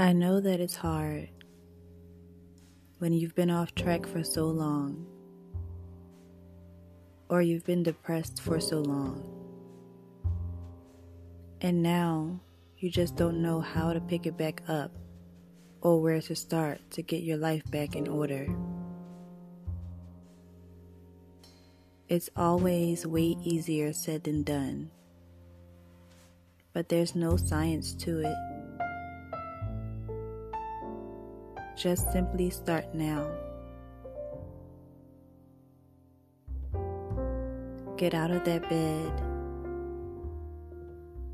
I know that it's hard when you've been off track for so long, or you've been depressed for so long, and now you just don't know how to pick it back up or where to start to get your life back in order. It's always way easier said than done, but there's no science to it. Just simply start now. Get out of that bed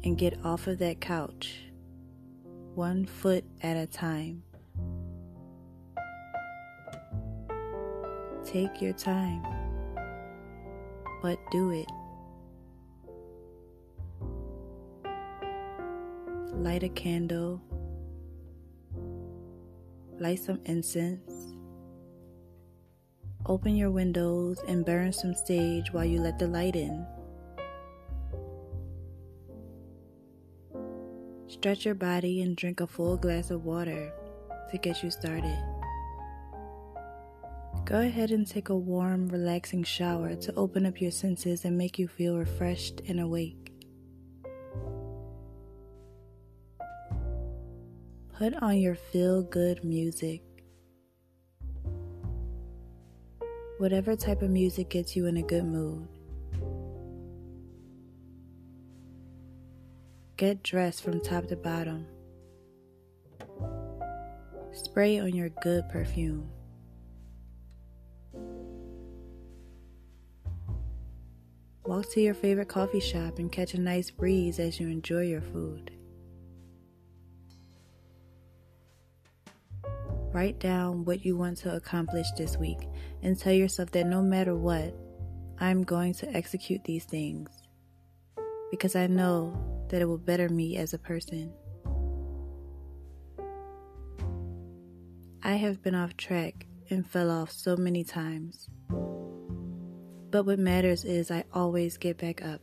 and get off of that couch, one foot at a time. Take your time, but do it. Light a candle light some incense, open your windows, and burn some sage while you let the light in. Stretch your body and drink a full glass of water to get you started. Go ahead and take a warm, relaxing shower to open up your senses and make you feel refreshed and awake. Put on your feel good music. Whatever type of music gets you in a good mood. Get dressed from top to bottom. Spray on your good perfume. Walk to your favorite coffee shop and catch a nice breeze as you enjoy your food. Write down what you want to accomplish this week and tell yourself that no matter what, I'm going to execute these things because I know that it will better me as a person. I have been off track and fell off so many times. But what matters is I always get back up.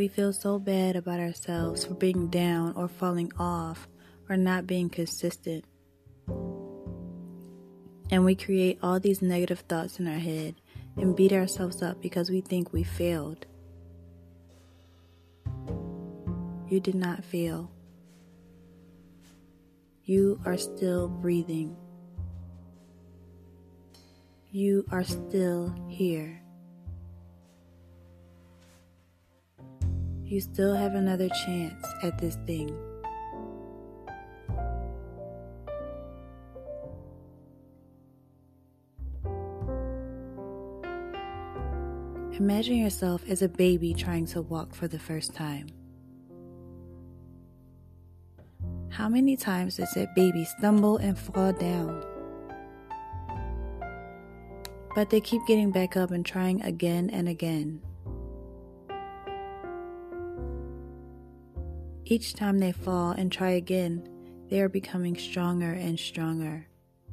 We feel so bad about ourselves for being down or falling off or not being consistent. And we create all these negative thoughts in our head and beat ourselves up because we think we failed. You did not fail. You are still breathing. You are still here. You still have another chance at this thing. Imagine yourself as a baby trying to walk for the first time. How many times does that baby stumble and fall down? But they keep getting back up and trying again and again. Each time they fall and try again, they are becoming stronger and stronger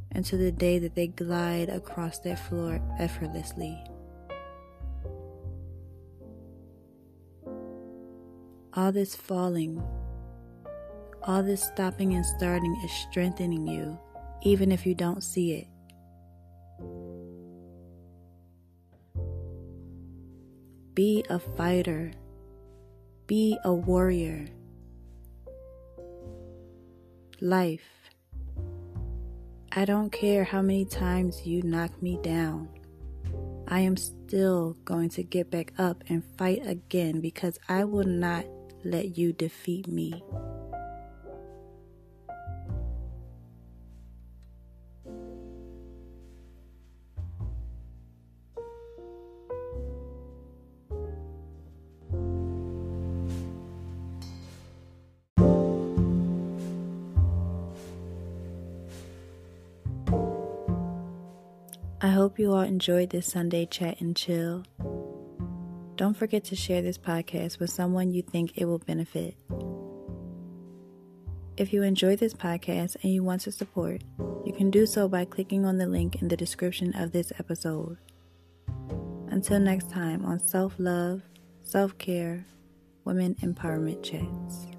until the day that they glide across that floor effortlessly. All this falling, all this stopping and starting is strengthening you, even if you don't see it. Be a fighter. Be a warrior life. I don't care how many times you knock me down. I am still going to get back up and fight again because I will not let you defeat me. I hope you all enjoyed this Sunday chat and chill. Don't forget to share this podcast with someone you think it will benefit. If you enjoy this podcast and you want to support, you can do so by clicking on the link in the description of this episode. Until next time on self love, self care, Women Empowerment Chats.